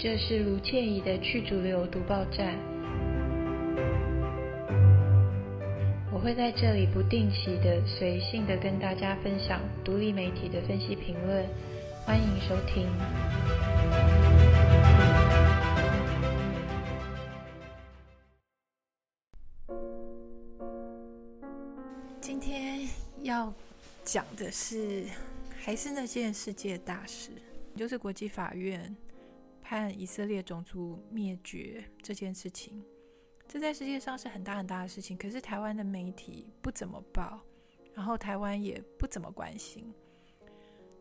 这是卢倩怡的去主流读报站。我会在这里不定期的、随性的跟大家分享独立媒体的分析评论，欢迎收听。今天要讲的是，还是那件世界大事，就是国际法院。判以色列种族灭绝这件事情，这在世界上是很大很大的事情。可是台湾的媒体不怎么报，然后台湾也不怎么关心。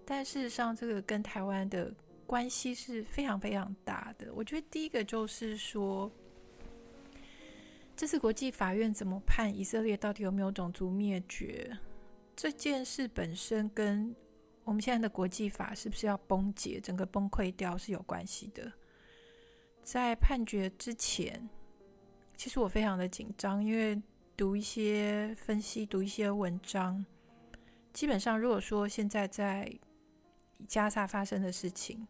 但事实上，这个跟台湾的关系是非常非常大的。我觉得第一个就是说，这次国际法院怎么判以色列到底有没有种族灭绝这件事本身跟。我们现在的国际法是不是要崩解，整个崩溃掉是有关系的。在判决之前，其实我非常的紧张，因为读一些分析，读一些文章，基本上如果说现在在加沙发生的事情，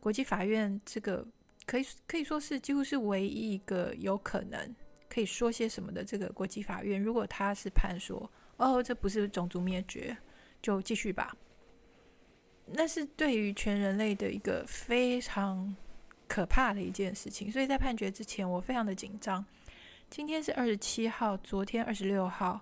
国际法院这个可以可以说是几乎是唯一一个有可能可以说些什么的这个国际法院，如果他是判说哦，这不是种族灭绝，就继续吧。那是对于全人类的一个非常可怕的一件事情，所以在判决之前，我非常的紧张。今天是二十七号，昨天二十六号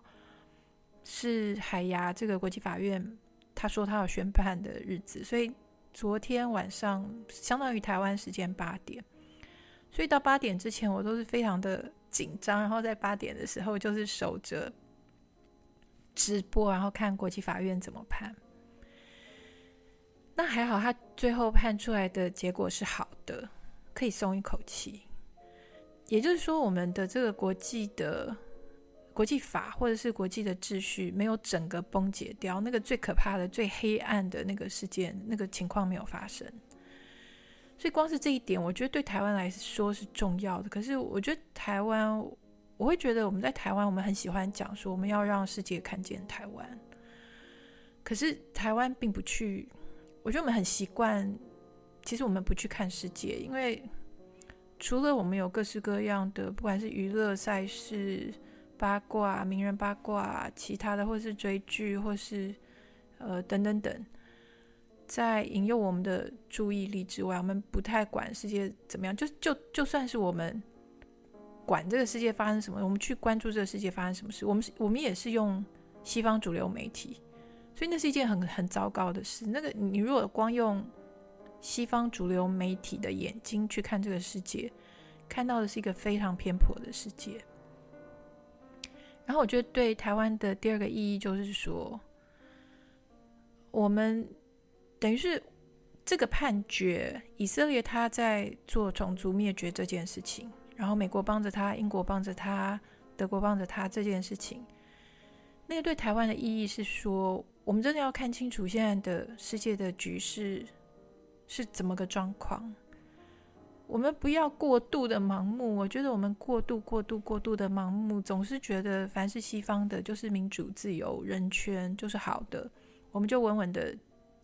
是海牙这个国际法院他说他要宣判的日子，所以昨天晚上相当于台湾时间八点，所以到八点之前我都是非常的紧张，然后在八点的时候就是守着直播，然后看国际法院怎么判。那还好，他最后判出来的结果是好的，可以松一口气。也就是说，我们的这个国际的国际法或者是国际的秩序没有整个崩解掉，那个最可怕的、最黑暗的那个事件、那个情况没有发生。所以，光是这一点，我觉得对台湾来说是重要的。可是，我觉得台湾，我会觉得我们在台湾，我们很喜欢讲说我们要让世界看见台湾。可是，台湾并不去。我觉得我们很习惯，其实我们不去看世界，因为除了我们有各式各样的，不管是娱乐赛事、八卦、名人八卦，其他的，或是追剧，或是呃等等等，在引诱我们的注意力之外，我们不太管世界怎么样。就就就算是我们管这个世界发生什么，我们去关注这个世界发生什么事，我们是我们也是用西方主流媒体。所以那是一件很很糟糕的事。那个你如果光用西方主流媒体的眼睛去看这个世界，看到的是一个非常偏颇的世界。然后我觉得对台湾的第二个意义就是说，我们等于是这个判决，以色列他在做种族灭绝这件事情，然后美国帮着他，英国帮着他，德国帮着他这件事情，那个对台湾的意义是说。我们真的要看清楚现在的世界的局势是怎么个状况。我们不要过度的盲目。我觉得我们过度、过度、过度的盲目，总是觉得凡是西方的，就是民主、自由、人权，就是好的。我们就稳稳的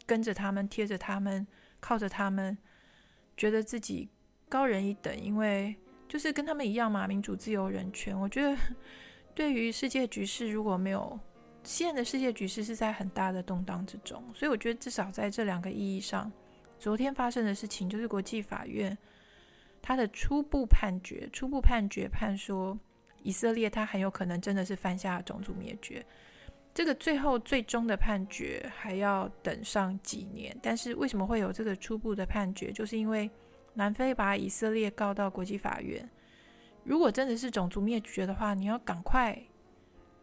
跟着他们，贴着他们，靠着他们，觉得自己高人一等，因为就是跟他们一样嘛，民主、自由、人权。我觉得 对于世界局势，如果没有现在的世界局势是在很大的动荡之中，所以我觉得至少在这两个意义上，昨天发生的事情就是国际法院他的初步判决，初步判决判说以色列他很有可能真的是犯下种族灭绝。这个最后最终的判决还要等上几年，但是为什么会有这个初步的判决？就是因为南非把以色列告到国际法院，如果真的是种族灭绝的话，你要赶快。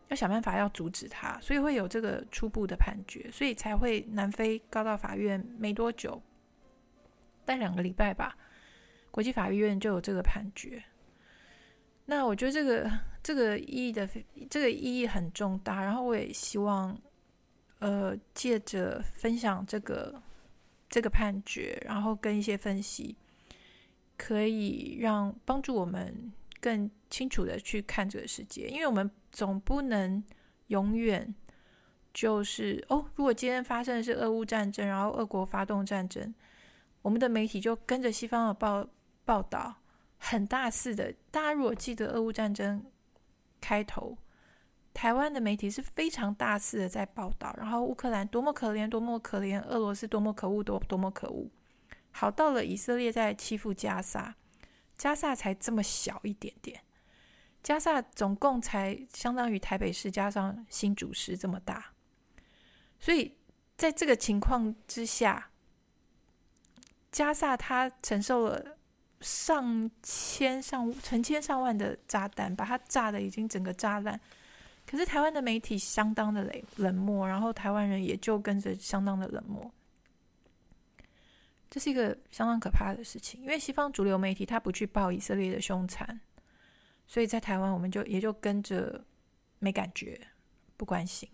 要想办法要阻止他，所以会有这个初步的判决，所以才会南非告到法院没多久，待两个礼拜吧，国际法院就有这个判决。那我觉得这个这个意义的这个意义很重大，然后我也希望，呃，借着分享这个这个判决，然后跟一些分析，可以让帮助我们更清楚的去看这个世界，因为我们。总不能永远就是哦。如果今天发生的是俄乌战争，然后俄国发动战争，我们的媒体就跟着西方的报报道，很大肆的。大家如果记得俄乌战争开头，台湾的媒体是非常大肆的在报道，然后乌克兰多么可怜，多么可怜，俄罗斯多么可恶，多多么可恶。好，到了以色列在欺负加萨，加萨才这么小一点点，加萨总共才相当于台北市加上新竹市这么大，所以在这个情况之下。加萨他承受了上千上成千上万的炸弹，把它炸得已经整个炸烂。可是台湾的媒体相当的冷冷漠，然后台湾人也就跟着相当的冷漠。这是一个相当可怕的事情，因为西方主流媒体他不去报以色列的凶残，所以在台湾我们就也就跟着没感觉，不关心。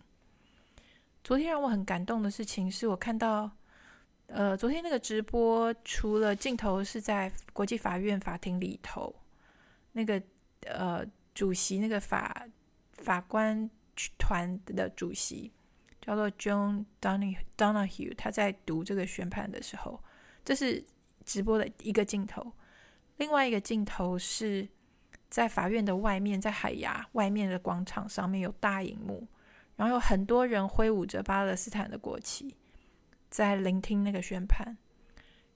昨天让我很感动的事情是我看到。呃，昨天那个直播，除了镜头是在国际法院法庭里头，那个呃主席，那个法法官团的主席叫做 John Donny Donahue，他在读这个宣判的时候，这是直播的一个镜头。另外一个镜头是在法院的外面，在海牙外面的广场上面有大荧幕，然后有很多人挥舞着巴勒斯坦的国旗。在聆听那个宣判，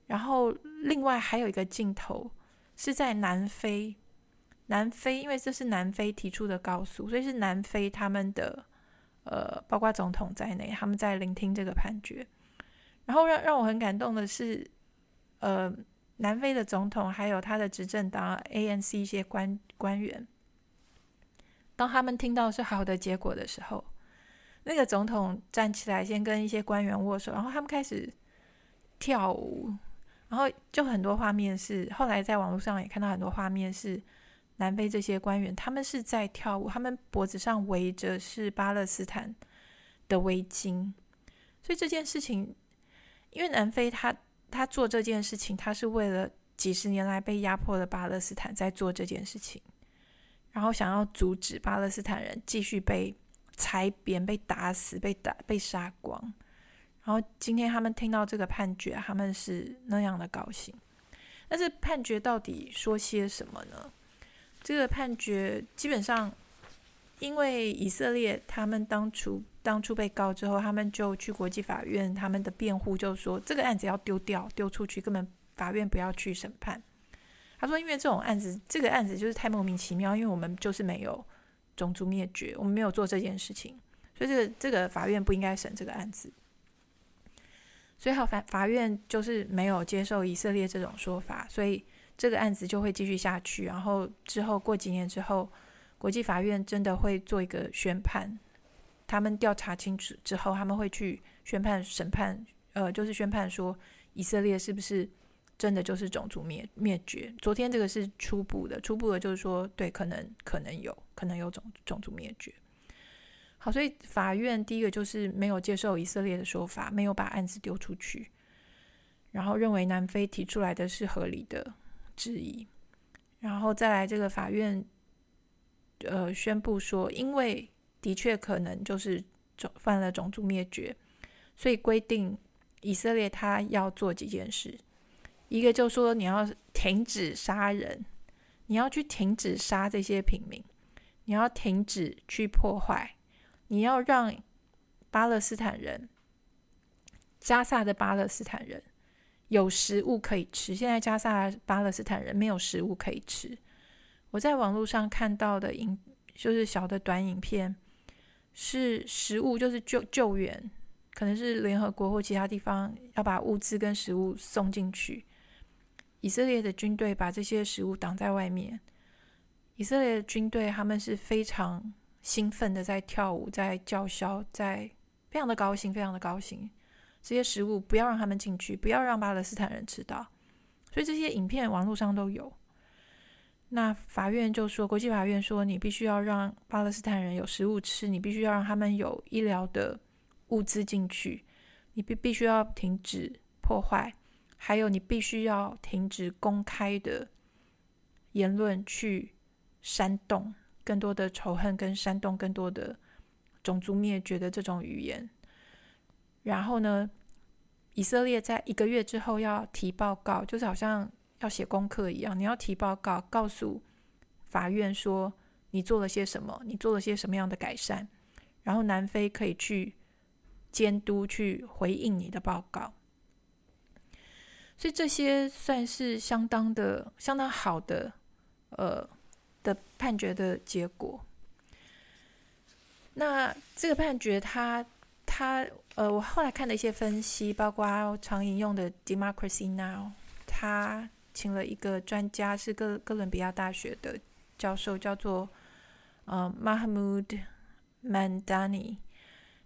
然后另外还有一个镜头是在南非，南非因为这是南非提出的告诉，所以是南非他们的呃，包括总统在内，他们在聆听这个判决。然后让让我很感动的是，呃，南非的总统还有他的执政党 ANC 一些官官员，当他们听到是好的结果的时候。那个总统站起来，先跟一些官员握手，然后他们开始跳舞，然后就很多画面是，后来在网络上也看到很多画面是南非这些官员，他们是在跳舞，他们脖子上围着是巴勒斯坦的围巾，所以这件事情，因为南非他他做这件事情，他是为了几十年来被压迫的巴勒斯坦在做这件事情，然后想要阻止巴勒斯坦人继续被。踩扁、被打死、被打、被杀光，然后今天他们听到这个判决，他们是那样的高兴。但是判决到底说些什么呢？这个判决基本上，因为以色列他们当初当初被告之后，他们就去国际法院，他们的辩护就说这个案子要丢掉、丢出去，根本法院不要去审判。他说，因为这种案子，这个案子就是太莫名其妙，因为我们就是没有。种族灭绝，我们没有做这件事情，所以这个这个法院不应该审这个案子。所以好，法法院就是没有接受以色列这种说法，所以这个案子就会继续下去。然后之后过几年之后，国际法院真的会做一个宣判，他们调查清楚之后，他们会去宣判审判，呃，就是宣判说以色列是不是。真的就是种族灭灭绝。昨天这个是初步的，初步的就是说，对，可能可能有可能有种种族灭绝。好，所以法院第一个就是没有接受以色列的说法，没有把案子丢出去，然后认为南非提出来的是合理的质疑，然后再来这个法院呃宣布说，因为的确可能就是种犯了种族灭绝，所以规定以色列他要做几件事。一个就是说，你要停止杀人，你要去停止杀这些平民，你要停止去破坏，你要让巴勒斯坦人、加萨的巴勒斯坦人有食物可以吃。现在加萨巴勒斯坦人没有食物可以吃。我在网络上看到的影，就是小的短影片，是食物，就是救救援，可能是联合国或其他地方要把物资跟食物送进去。以色列的军队把这些食物挡在外面。以色列的军队他们是非常兴奋的，在跳舞，在叫嚣，在非常的高兴，非常的高兴。这些食物不要让他们进去，不要让巴勒斯坦人吃到。所以这些影片网络上都有。那法院就说，国际法院说，你必须要让巴勒斯坦人有食物吃，你必须要让他们有医疗的物资进去，你必必须要停止破坏。还有，你必须要停止公开的言论，去煽动更多的仇恨，跟煽动更多的种族灭绝的这种语言。然后呢，以色列在一个月之后要提报告，就是好像要写功课一样，你要提报告，告诉法院说你做了些什么，你做了些什么样的改善，然后南非可以去监督、去回应你的报告。所以这些算是相当的、相当好的，呃的判决的结果。那这个判决它，它呃，我后来看了一些分析，包括常引用的《Democracy Now》，他请了一个专家，是哥哥伦比亚大学的教授，叫做呃 Mahmoud Mandani，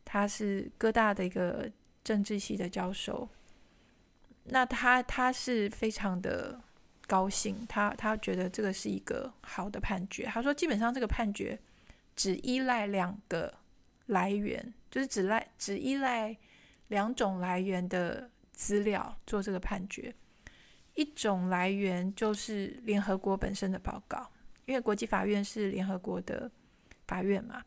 他是哥大的一个政治系的教授。那他他是非常的高兴，他他觉得这个是一个好的判决。他说，基本上这个判决只依赖两个来源，就是只赖只依赖两种来源的资料做这个判决。一种来源就是联合国本身的报告，因为国际法院是联合国的法院嘛。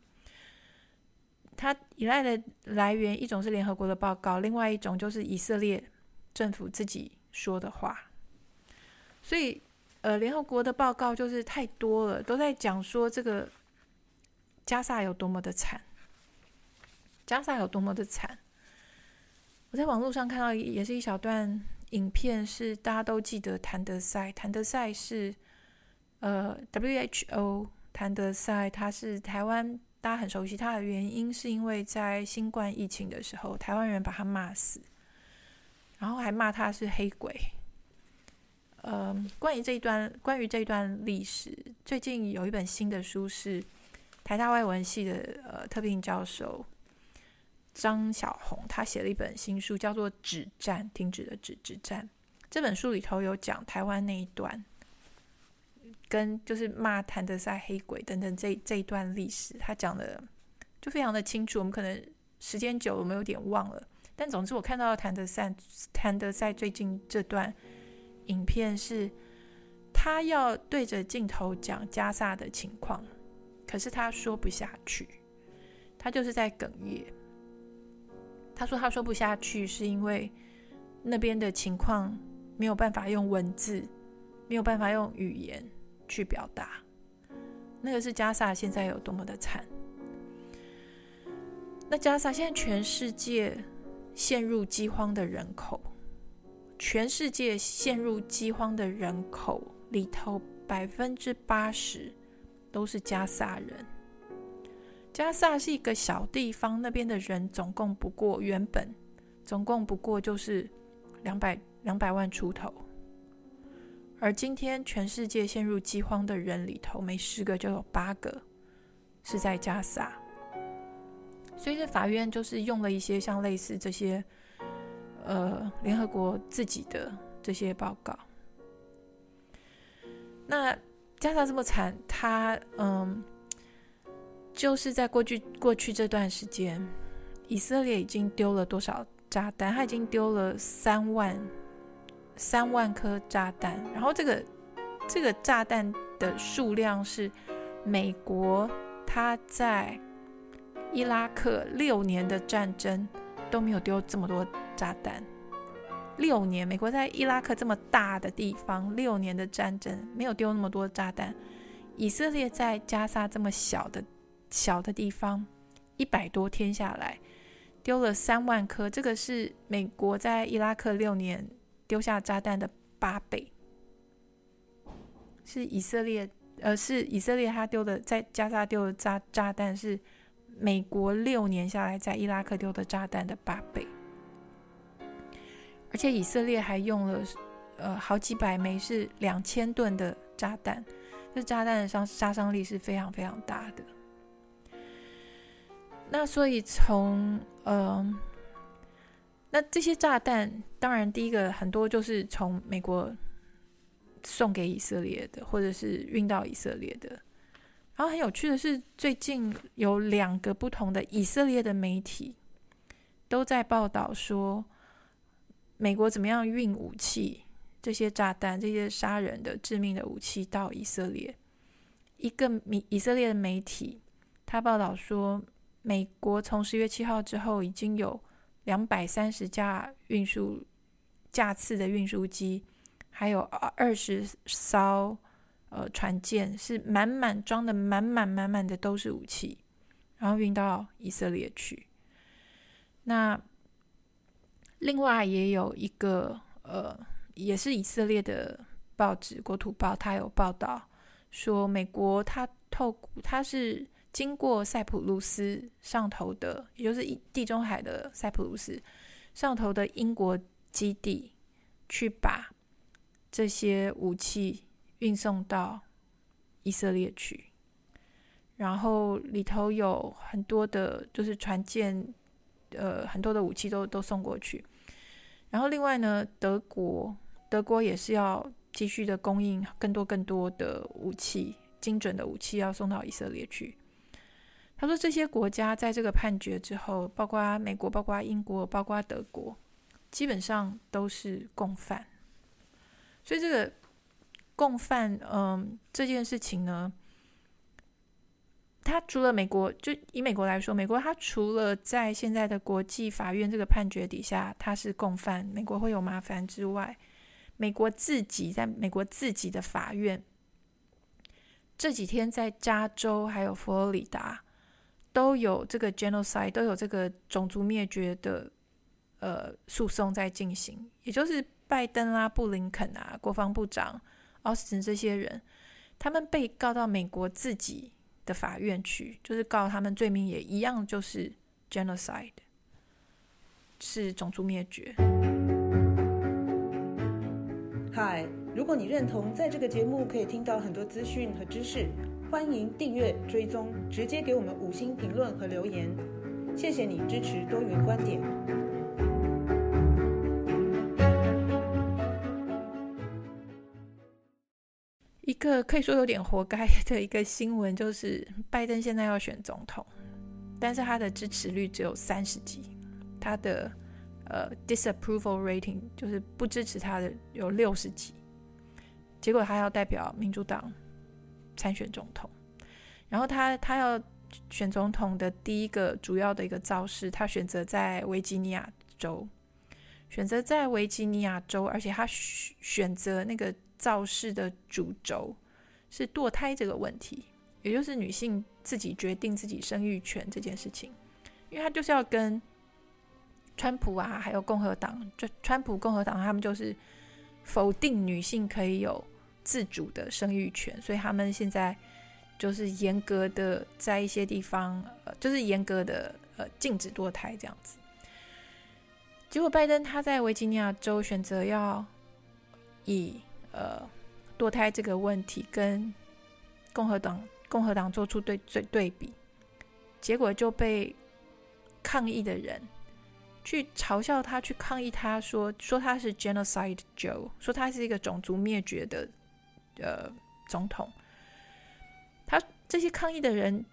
它依赖的来源一种是联合国的报告，另外一种就是以色列。政府自己说的话，所以呃，联合国的报告就是太多了，都在讲说这个加萨有多么的惨，加萨有多么的惨。我在网络上看到也是一小段影片，是大家都记得谭德塞，谭德塞是呃 WHO 谭德塞，他是台湾大家很熟悉他的原因，是因为在新冠疫情的时候，台湾人把他骂死。然后还骂他是黑鬼。嗯、呃，关于这一段，关于这一段历史，最近有一本新的书是台大外文系的呃特聘教授张小红，他写了一本新书，叫做《止战》，停止的止，止战。这本书里头有讲台湾那一段，跟就是骂谭德塞黑鬼等等这这一段历史，他讲的就非常的清楚。我们可能时间久了，我们有点忘了。但总之，我看到谭德塞，谭德塞最近这段影片是，他要对着镜头讲加萨的情况，可是他说不下去，他就是在哽咽。他说他说不下去，是因为那边的情况没有办法用文字，没有办法用语言去表达。那个是加萨现在有多么的惨。那加萨现在全世界。陷入饥荒的人口，全世界陷入饥荒的人口里头，百分之八十都是加萨人。加萨是一个小地方，那边的人总共不过原本总共不过就是两百两百万出头，而今天全世界陷入饥荒的人里头，每十个就有八个是在加萨。所以这法院就是用了一些像类似这些，呃，联合国自己的这些报告。那加萨这么惨，他嗯，就是在过去过去这段时间，以色列已经丢了多少炸弹？他已经丢了三万三万颗炸弹，然后这个这个炸弹的数量是美国他在。伊拉克六年的战争都没有丢这么多炸弹。六年，美国在伊拉克这么大的地方，六年的战争没有丢那么多炸弹。以色列在加沙这么小的小的地方，一百多天下来丢了三万颗，这个是美国在伊拉克六年丢下炸弹的八倍。是以色列，呃，是以色列他丢的在加沙丢的炸炸弹是。美国六年下来在伊拉克丢的炸弹的八倍，而且以色列还用了呃好几百枚是两千吨的炸弹，这炸弹的伤杀伤力是非常非常大的。那所以从呃，那这些炸弹当然第一个很多就是从美国送给以色列的，或者是运到以色列的。然后很有趣的是，最近有两个不同的以色列的媒体都在报道说，美国怎么样运武器，这些炸弹、这些杀人的致命的武器到以色列。一个以以色列的媒体，他报道说，美国从十月七号之后已经有两百三十架运输架次的运输机，还有二十艘呃船舰，是满满装的满满满满的都是武器，然后运到以色列去。那另外也有一个呃，也是以色列的报纸《国土报》，它有报道说，美国它透它是。经过塞浦路斯上头的，也就是地中海的塞浦路斯上头的英国基地，去把这些武器运送到以色列去。然后里头有很多的，就是船舰，呃，很多的武器都都送过去。然后另外呢，德国德国也是要继续的供应更多更多的武器，精准的武器要送到以色列去。他说：“这些国家在这个判决之后，包括美国、包括英国、包括德国，基本上都是共犯。所以这个共犯，嗯，这件事情呢，他除了美国，就以美国来说，美国他除了在现在的国际法院这个判决底下他是共犯，美国会有麻烦之外，美国自己在美国自己的法院这几天在加州还有佛罗里达。”都有这个 genocide，都有这个种族灭绝的呃诉讼在进行，也就是拜登啊、布林肯啊、国防部长奥斯汀这些人，他们被告到美国自己的法院去，就是告他们罪名也一样，就是 genocide，是种族灭绝。嗨，如果你认同在这个节目可以听到很多资讯和知识。欢迎订阅、追踪，直接给我们五星评论和留言，谢谢你支持多元观点。一个可以说有点活该的一个新闻，就是拜登现在要选总统，但是他的支持率只有三十几，他的呃 disapproval rating 就是不支持他的有六十几，结果他要代表民主党。参选总统，然后他他要选总统的第一个主要的一个造势，他选择在维吉尼亚州，选择在维吉尼亚州，而且他选择那个造势的主轴是堕胎这个问题，也就是女性自己决定自己生育权这件事情，因为他就是要跟川普啊，还有共和党，就川普共和党他们就是否定女性可以有。自主的生育权，所以他们现在就是严格的在一些地方，呃，就是严格的呃禁止堕胎这样子。结果拜登他在维吉尼亚州选择要以呃堕胎这个问题跟共和党共和党做出对对对比，结果就被抗议的人去嘲笑他，去抗议他说说他是 Genocide Joe，说他是一个种族灭绝的。呃，总统，他这些抗议的人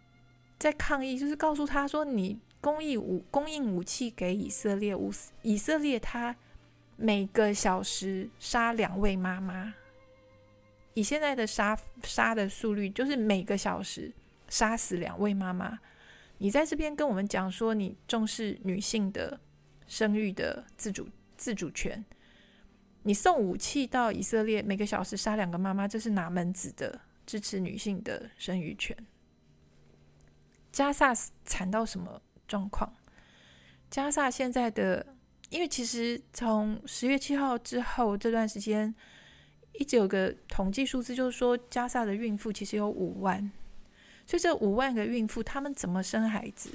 在抗议，就是告诉他说：“你供应武供应武器给以色列，以以色列他每个小时杀两位妈妈，以现在的杀杀的速率，就是每个小时杀死两位妈妈。你在这边跟我们讲说，你重视女性的生育的自主自主权。”你送武器到以色列，每个小时杀两个妈妈，这是哪门子的支持女性的生育权？加萨惨到什么状况？加萨现在的，因为其实从十月七号之后这段时间，一直有个统计数字，就是说加萨的孕妇其实有五万，所以这五万个孕妇，她们怎么生孩子？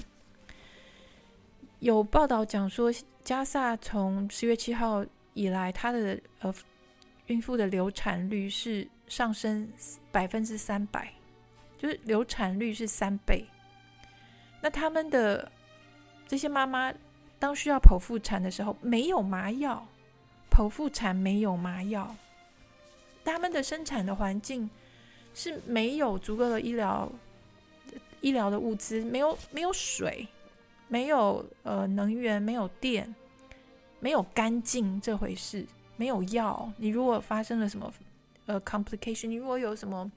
有报道讲说，加萨从十月七号。以来，她的呃孕妇的流产率是上升百分之三百，就是流产率是三倍。那他们的这些妈妈当需要剖腹产的时候，没有麻药，剖腹产没有麻药，他们的生产的环境是没有足够的医疗医疗的物资，没有没有水，没有呃能源，没有电。没有干净这回事，没有药。你如果发生了什么呃 complication，你如果有什么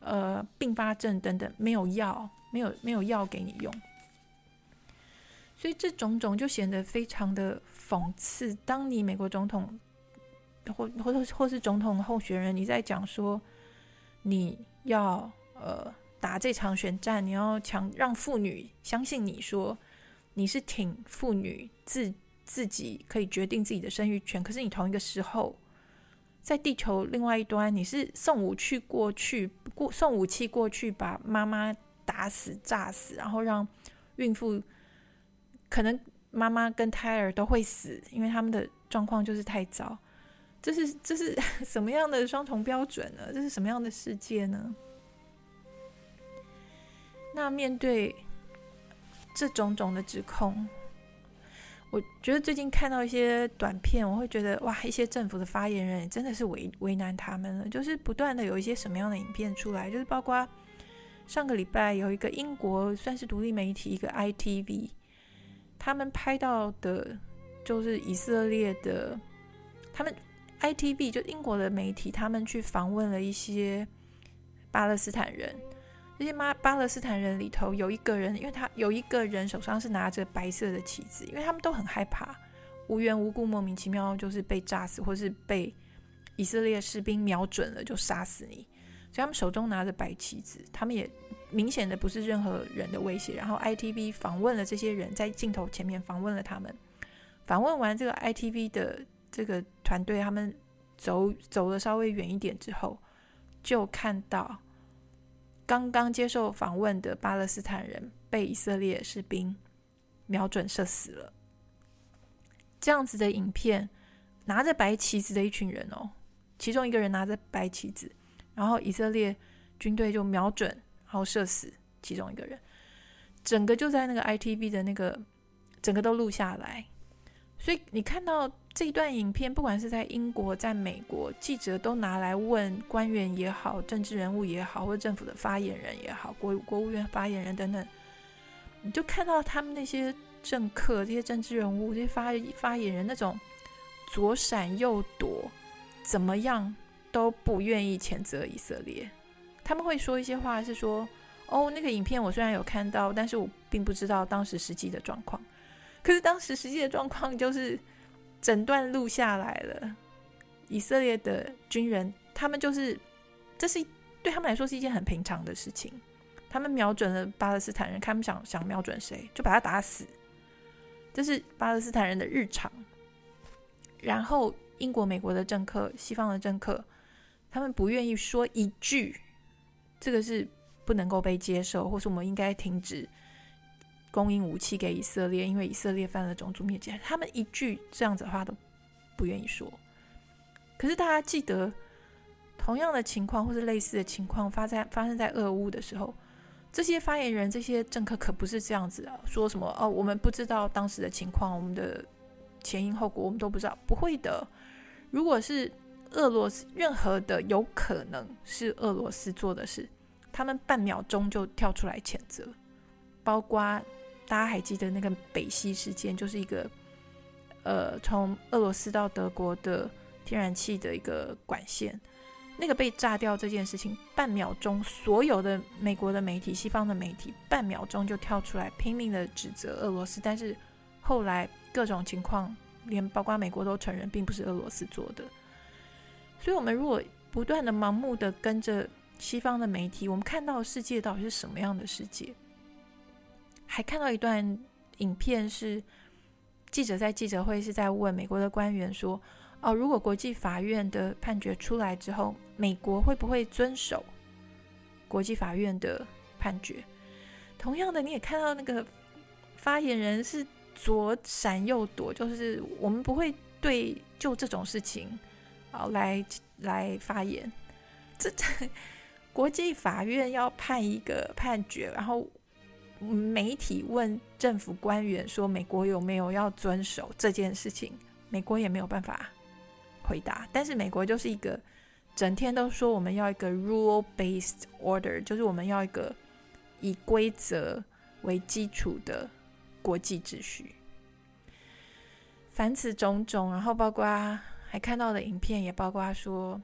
呃并发症等等，没有药，没有没有药给你用。所以这种种就显得非常的讽刺。当你美国总统或或者或是总统候选人，你在讲说你要呃打这场选战，你要强让妇女相信你说你是挺妇女自自己可以决定自己的生育权，可是你同一个时候在地球另外一端，你是送武器过去过送武器过去把妈妈打死炸死，然后让孕妇。可能妈妈跟胎儿都会死，因为他们的状况就是太糟。这是 这是什么样的双重标准呢？这是什么样的世界呢？那面对这种种的指控，我觉得最近看到一些短片，我会觉得哇，一些政府的发言人真的是为为难他们了。就是不断的有一些什么样的影片出来，就是包括上个礼拜有一个英国算是独立媒体，一个 ITV。他们拍到的，就是以色列的，他们 ITV 就英国的媒体，他们去访问了一些巴勒斯坦人。这些巴巴勒斯坦人里头有一个人，因为他有一个人手上是拿着白色的旗子，因为他们都很害怕，无缘无故莫名其妙就是被炸死，或是被以色列士兵瞄准了就杀死你，所以他们手中拿着白旗子，他们也。明显的不是任何人的威胁。然后 ITV 访问了这些人，在镜头前面访问了他们。访问完这个 ITV 的这个团队，他们走走了稍微远一点之后，就看到刚刚接受访问的巴勒斯坦人被以色列士兵瞄准射死了。这样子的影片，拿着白旗子的一群人哦，其中一个人拿着白旗子，然后以色列军队就瞄准。然后射死其中一个人，整个就在那个 ITV 的那个，整个都录下来。所以你看到这一段影片，不管是在英国、在美国，记者都拿来问官员也好、政治人物也好，或者政府的发言人也好、国国务院发言人等等，你就看到他们那些政客、这些政治人物、这些发发言人那种左闪右躲，怎么样都不愿意谴责以色列。他们会说一些话，是说：“哦，那个影片我虽然有看到，但是我并不知道当时实际的状况。可是当时实际的状况就是整段录下来了。以色列的军人，他们就是，这是对他们来说是一件很平常的事情。他们瞄准了巴勒斯坦人，他们想想瞄准谁，就把他打死。这是巴勒斯坦人的日常。然后英国、美国的政客、西方的政客，他们不愿意说一句。”这个是不能够被接受，或是我们应该停止供应武器给以色列，因为以色列犯了种族灭绝。他们一句这样子的话都不愿意说。可是大家记得，同样的情况或是类似的情况发在发生在俄乌的时候，这些发言人、这些政客可不是这样子啊，说什么哦，我们不知道当时的情况，我们的前因后果我们都不知道。不会的，如果是。俄罗斯任何的有可能是俄罗斯做的事，他们半秒钟就跳出来谴责。包括大家还记得那个北溪事件，就是一个呃从俄罗斯到德国的天然气的一个管线，那个被炸掉这件事情，半秒钟所有的美国的媒体、西方的媒体，半秒钟就跳出来拼命的指责俄罗斯。但是后来各种情况，连包括美国都承认，并不是俄罗斯做的。所以，我们如果不断的盲目的跟着西方的媒体，我们看到的世界到底是什么样的世界？还看到一段影片，是记者在记者会是在问美国的官员说：“哦，如果国际法院的判决出来之后，美国会不会遵守国际法院的判决？”同样的，你也看到那个发言人是左闪右躲，就是我们不会对就这种事情。好，来来发言。这这国际法院要判一个判决，然后媒体问政府官员说：“美国有没有要遵守这件事情？”美国也没有办法回答。但是美国就是一个整天都说我们要一个 rule-based order，就是我们要一个以规则为基础的国际秩序。凡此种种，然后包括。还看到的影片也包括说，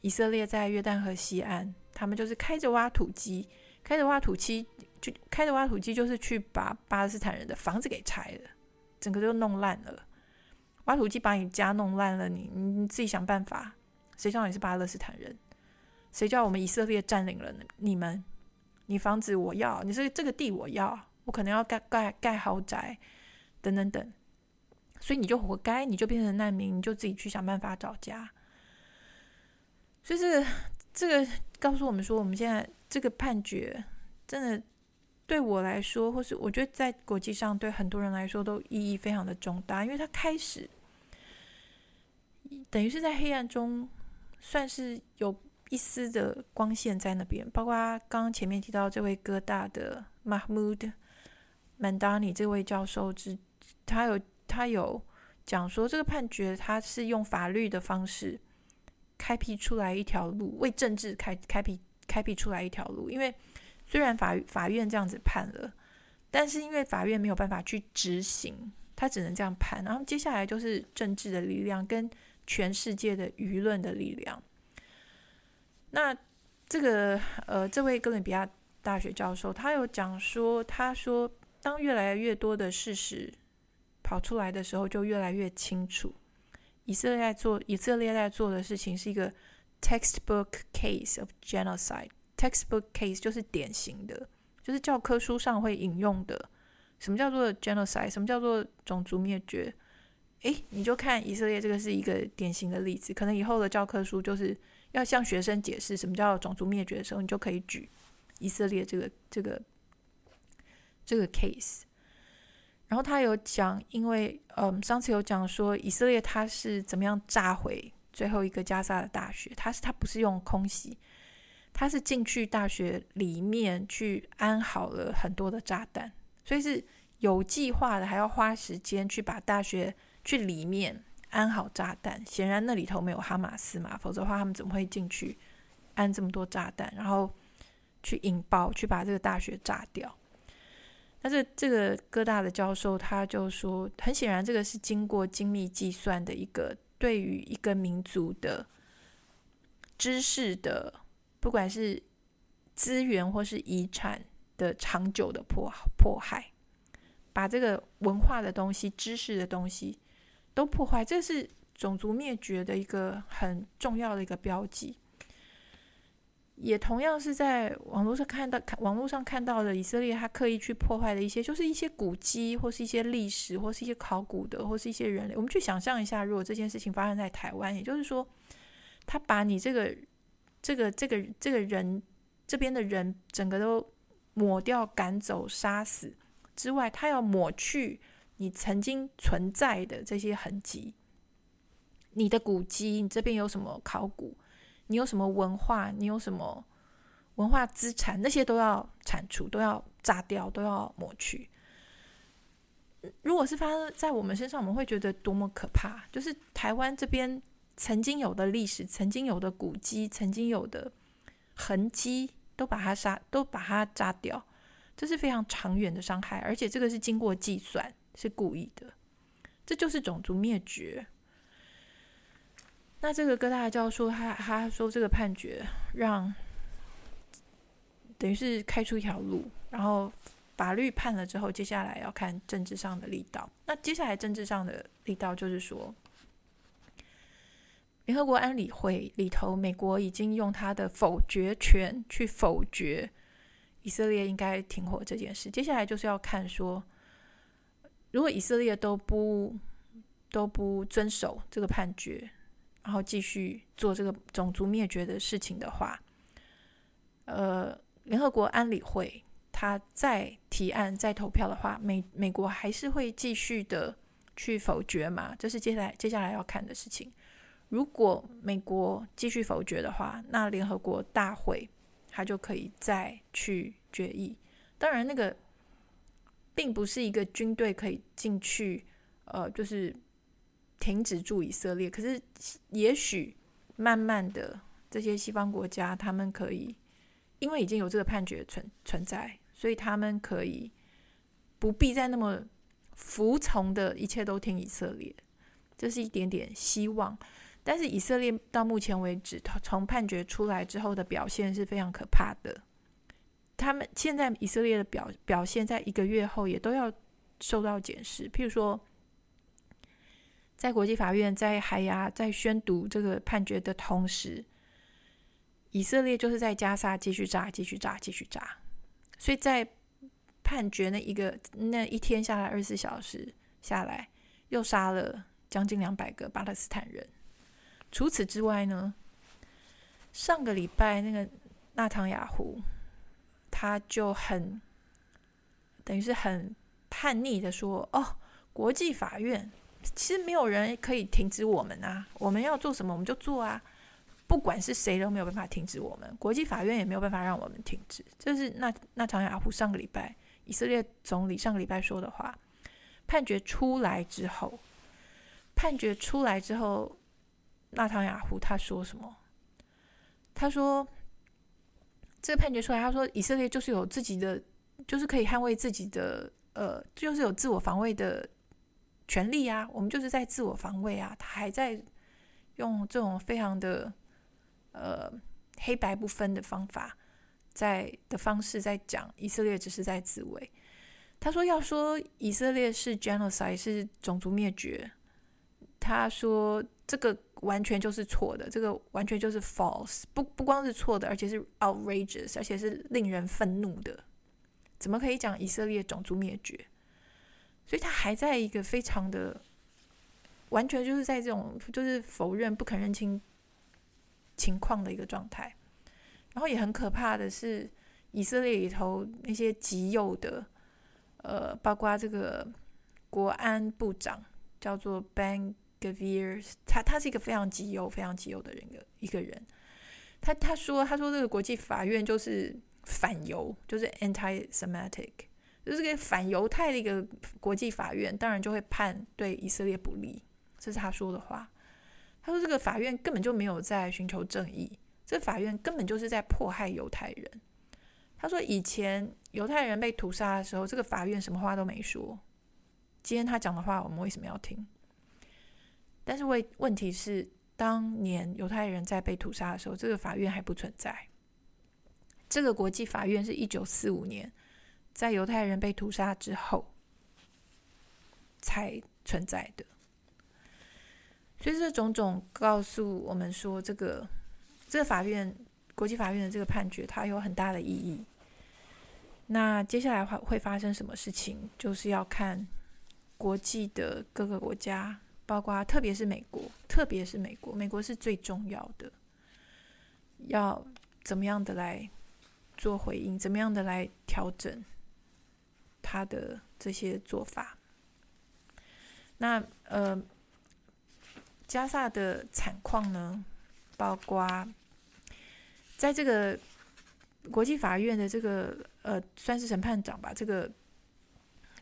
以色列在约旦河西岸，他们就是开着挖土机，开着挖土机就开着挖土机，就是去把巴勒斯坦人的房子给拆了，整个都弄烂了。挖土机把你家弄烂了，你你自己想办法。谁叫你是巴勒斯坦人？谁叫我们以色列占领了你们？你房子我要，你是这个地我要，我可能要盖盖盖豪宅，等等等。所以你就活该，你就变成难民，你就自己去想办法找家。所以这个这个告诉我们说，我们现在这个判决真的对我来说，或是我觉得在国际上对很多人来说都意义非常的重大，因为他开始等于是在黑暗中算是有一丝的光线在那边。包括刚刚前面提到这位哥大的 Mahmoud Mandani 这位教授之，他有。他有讲说，这个判决他是用法律的方式开辟出来一条路，为政治开开辟开辟出来一条路。因为虽然法法院这样子判了，但是因为法院没有办法去执行，他只能这样判。然后接下来就是政治的力量跟全世界的舆论的力量。那这个呃，这位哥伦比亚大学教授他有讲说，他说当越来越多的事实。跑出来的时候就越来越清楚，以色列在做以色列在做的事情是一个 textbook case of genocide。Textbook case 就是典型的，就是教科书上会引用的。什么叫做 genocide？什么叫做种族灭绝？诶，你就看以色列这个是一个典型的例子。可能以后的教科书就是要向学生解释什么叫种族灭绝的时候，你就可以举以色列这个这个这个 case。然后他有讲，因为嗯，上次有讲说以色列他是怎么样炸毁最后一个加萨的大学，他是他不是用空袭，他是进去大学里面去安好了很多的炸弹，所以是有计划的，还要花时间去把大学去里面安好炸弹。显然那里头没有哈马斯嘛，否则的话他们怎么会进去安这么多炸弹，然后去引爆，去把这个大学炸掉？但是这个哥大的教授他就说，很显然这个是经过精密计算的一个对于一个民族的知识的，不管是资源或是遗产的长久的迫迫害，把这个文化的东西、知识的东西都破坏，这是种族灭绝的一个很重要的一个标记。也同样是在网络上看到，看网络上看到的以色列，他刻意去破坏的一些，就是一些古迹，或是一些历史，或是一些考古的，或是一些人类。我们去想象一下，如果这件事情发生在台湾，也就是说，他把你这个、这个、这个、这个人这边的人整个都抹掉、赶走、杀死之外，他要抹去你曾经存在的这些痕迹，你的古迹，你这边有什么考古？你有什么文化？你有什么文化资产？那些都要铲除，都要炸掉，都要抹去。如果是发生在我们身上，我们会觉得多么可怕！就是台湾这边曾经有的历史、曾经有的古迹、曾经有的痕迹，都把它杀，都把它炸掉，这是非常长远的伤害，而且这个是经过计算，是故意的，这就是种族灭绝。那这个哥大教授，他他说这个判决让等于是开出一条路，然后法律判了之后，接下来要看政治上的力道。那接下来政治上的力道就是说，联合国安理会里头，美国已经用他的否决权去否决以色列应该停火这件事。接下来就是要看说，如果以色列都不都不遵守这个判决。然后继续做这个种族灭绝的事情的话，呃，联合国安理会他再提案再投票的话，美美国还是会继续的去否决嘛？这是接下来接下来要看的事情。如果美国继续否决的话，那联合国大会他就可以再去决议。当然，那个并不是一个军队可以进去，呃，就是。停止住以色列，可是也许慢慢的，这些西方国家他们可以，因为已经有这个判决存存在，所以他们可以不必再那么服从的，一切都听以色列，这是一点点希望。但是以色列到目前为止，从判决出来之后的表现是非常可怕的。他们现在以色列的表表现，在一个月后也都要受到检视。譬如说，在国际法院在海牙在宣读这个判决的同时，以色列就是在加沙继续炸，继续炸，继续炸。所以在判决那一个那一天下来，二十四小时下来，又杀了将近两百个巴勒斯坦人。除此之外呢，上个礼拜那个纳唐雅胡。他就很等于是很叛逆的说：“哦，国际法院其实没有人可以停止我们啊，我们要做什么我们就做啊，不管是谁都没有办法停止我们，国际法院也没有办法让我们停止。”这是纳纳唐雅胡上个礼拜以色列总理上个礼拜说的话。判决出来之后，判决出来之后，纳唐雅胡他说什么？他说。这个判决出来，他说以色列就是有自己的，就是可以捍卫自己的，呃，就是有自我防卫的权利啊。我们就是在自我防卫啊。他还在用这种非常的呃黑白不分的方法，在的方式在讲以色列只是在自卫。他说要说以色列是 genocide 是种族灭绝，他说这个。完全就是错的，这个完全就是 false，不不光是错的，而且是 outrageous，而且是令人愤怒的。怎么可以讲以色列种族灭绝？所以他还在一个非常的完全就是在这种就是否认、不肯认清情况的一个状态。然后也很可怕的是，以色列里头那些极右的，呃，包括这个国安部长叫做 Ben。Gvir，他他是一个非常极右、非常极右的人的一个人。他他说他说这个国际法院就是反犹，就是 anti-Semitic，就是个反犹太的一个国际法院，当然就会判对以色列不利。这是他说的话。他说这个法院根本就没有在寻求正义，这法院根本就是在迫害犹太人。他说以前犹太人被屠杀的时候，这个法院什么话都没说。今天他讲的话，我们为什么要听？但是问问题是，当年犹太人在被屠杀的时候，这个法院还不存在。这个国际法院是一九四五年，在犹太人被屠杀之后才存在的。所以这种种告诉我们说，这个这个法院国际法院的这个判决，它有很大的意义。那接下来会会发生什么事情，就是要看国际的各个国家。包括特别是美国，特别是美国，美国是最重要的。要怎么样的来做回应？怎么样的来调整他的这些做法？那呃，加萨的惨况呢？包括在这个国际法院的这个呃，算是审判长吧，这个。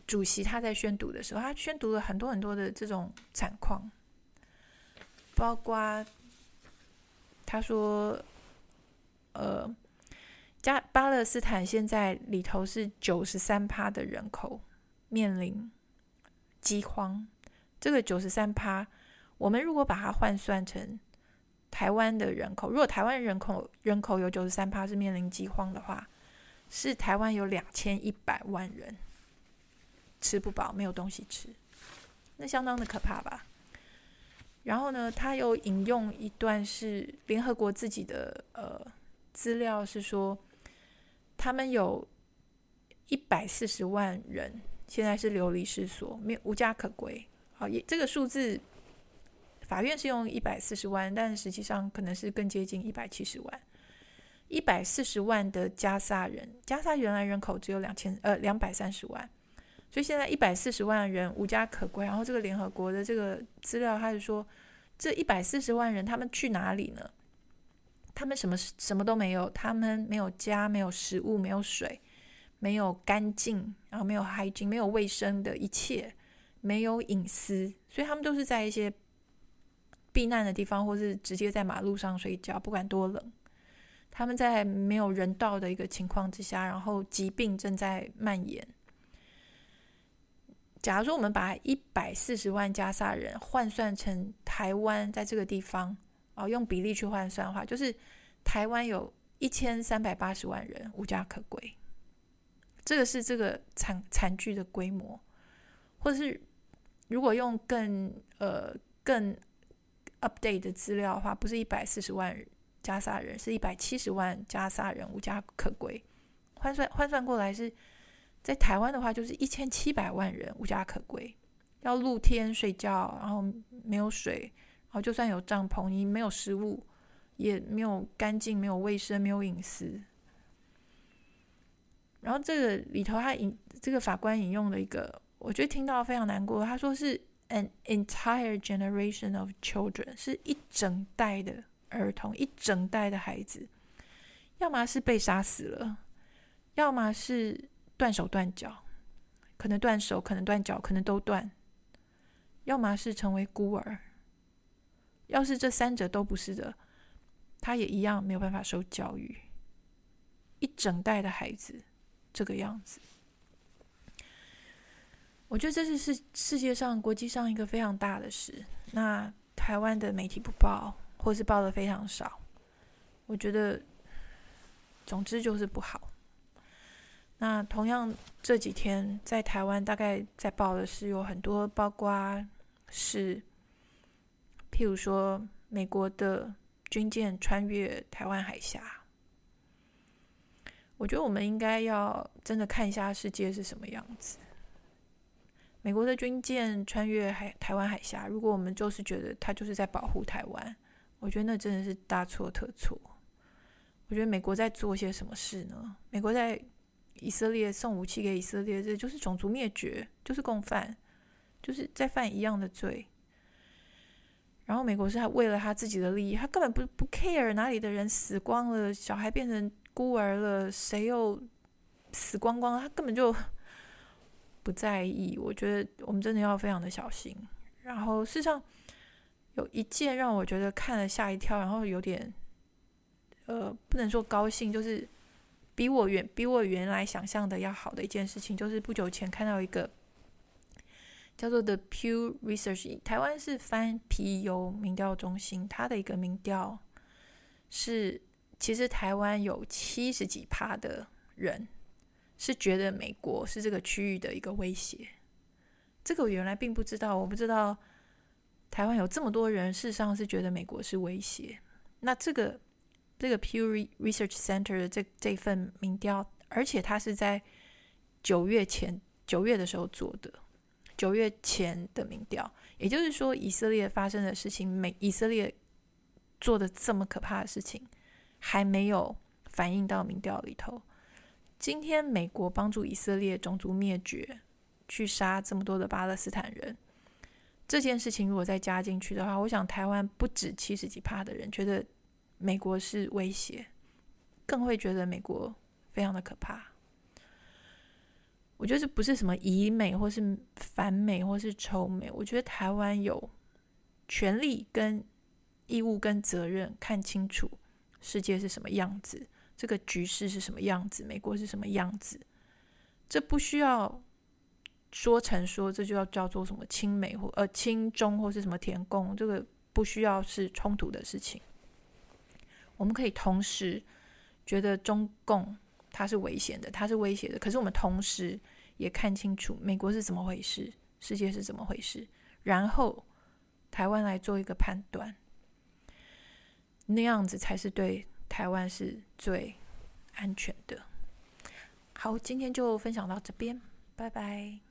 主席他在宣读的时候，他宣读了很多很多的这种惨况，包括他说，呃，加巴勒斯坦现在里头是九十三趴的人口面临饥荒。这个九十三趴，我们如果把它换算成台湾的人口，如果台湾人口人口有九十三趴是面临饥荒的话，是台湾有两千一百万人。吃不饱，没有东西吃，那相当的可怕吧？然后呢，他又引用一段是联合国自己的呃资料，是说他们有一百四十万人现在是流离失所，没有无家可归。好，也这个数字，法院是用一百四十万，但实际上可能是更接近一百七十万。一百四十万的加萨人，加萨原来人口只有两千呃两百三十万。所以现在一百四十万人无家可归，然后这个联合国的这个资料，他是说，这一百四十万人他们去哪里呢？他们什么什么都没有，他们没有家，没有食物，没有水，没有干净，然后没有 hygiene，没有卫生的一切，没有隐私，所以他们都是在一些避难的地方，或是直接在马路上睡觉，不管多冷。他们在没有人道的一个情况之下，然后疾病正在蔓延。假如说我们把一百四十万加萨人换算成台湾在这个地方，哦，用比例去换算的话，就是台湾有一千三百八十万人无家可归，这个是这个惨惨剧的规模，或者是如果用更呃更 update 的资料的话，不是一百四十万加沙人，是一百七十万加沙人无家可归。换算换算过来是，在台湾的话，就是一千七百万人无家可归，要露天睡觉，然后没有水，然后就算有帐篷，你没有食物，也没有干净，没有卫生，没有隐私。然后这个里头，他引这个法官引用了一个，我觉得听到非常难过。他说是 an entire generation of children，是一整代的儿童，一整代的孩子，要么是被杀死了，要么是断手断脚，可能断手，可能断脚，可能都断，要么是成为孤儿。要是这三者都不是的，他也一样没有办法受教育。一整代的孩子。这个样子，我觉得这是世世界上国际上一个非常大的事。那台湾的媒体不报，或是报的非常少，我觉得，总之就是不好。那同样这几天在台湾，大概在报的是有很多，包括是，譬如说美国的军舰穿越台湾海峡。我觉得我们应该要真的看一下世界是什么样子。美国的军舰穿越海台湾海峡，如果我们就是觉得它就是在保护台湾，我觉得那真的是大错特错。我觉得美国在做些什么事呢？美国在以色列送武器给以色列，这就是种族灭绝，就是共犯，就是在犯一样的罪。然后美国是他为了他自己的利益，他根本不不 care 哪里的人死光了，小孩变成。孤儿了，谁又死光光？他根本就不在意。我觉得我们真的要非常的小心。然后，事实上有一件让我觉得看了吓一跳，然后有点呃，不能说高兴，就是比我原比我原来想象的要好的一件事情，就是不久前看到一个叫做 The Pew Research，台湾是翻皮尤民调中心，它的一个民调是。其实台湾有七十几趴的人是觉得美国是这个区域的一个威胁，这个我原来并不知道。我不知道台湾有这么多人事实上是觉得美国是威胁。那这个这个 Pew Research Center 的这这份民调，而且它是在九月前九月的时候做的，九月前的民调，也就是说以色列发生的事情，美以色列做的这么可怕的事情。还没有反映到民调里头。今天美国帮助以色列种族灭绝，去杀这么多的巴勒斯坦人，这件事情如果再加进去的话，我想台湾不止七十几趴的人觉得美国是威胁，更会觉得美国非常的可怕。我觉得这不是什么疑美，或是反美，或是仇美。我觉得台湾有权利、跟义务、跟责任看清楚。世界是什么样子？这个局势是什么样子？美国是什么样子？这不需要说成说，这就要叫做什么亲美或呃亲中或是什么舔共，这个不需要是冲突的事情。我们可以同时觉得中共它是危险的，它是威胁的，可是我们同时也看清楚美国是怎么回事，世界是怎么回事，然后台湾来做一个判断。那样子才是对台湾是最安全的。好，今天就分享到这边，拜拜。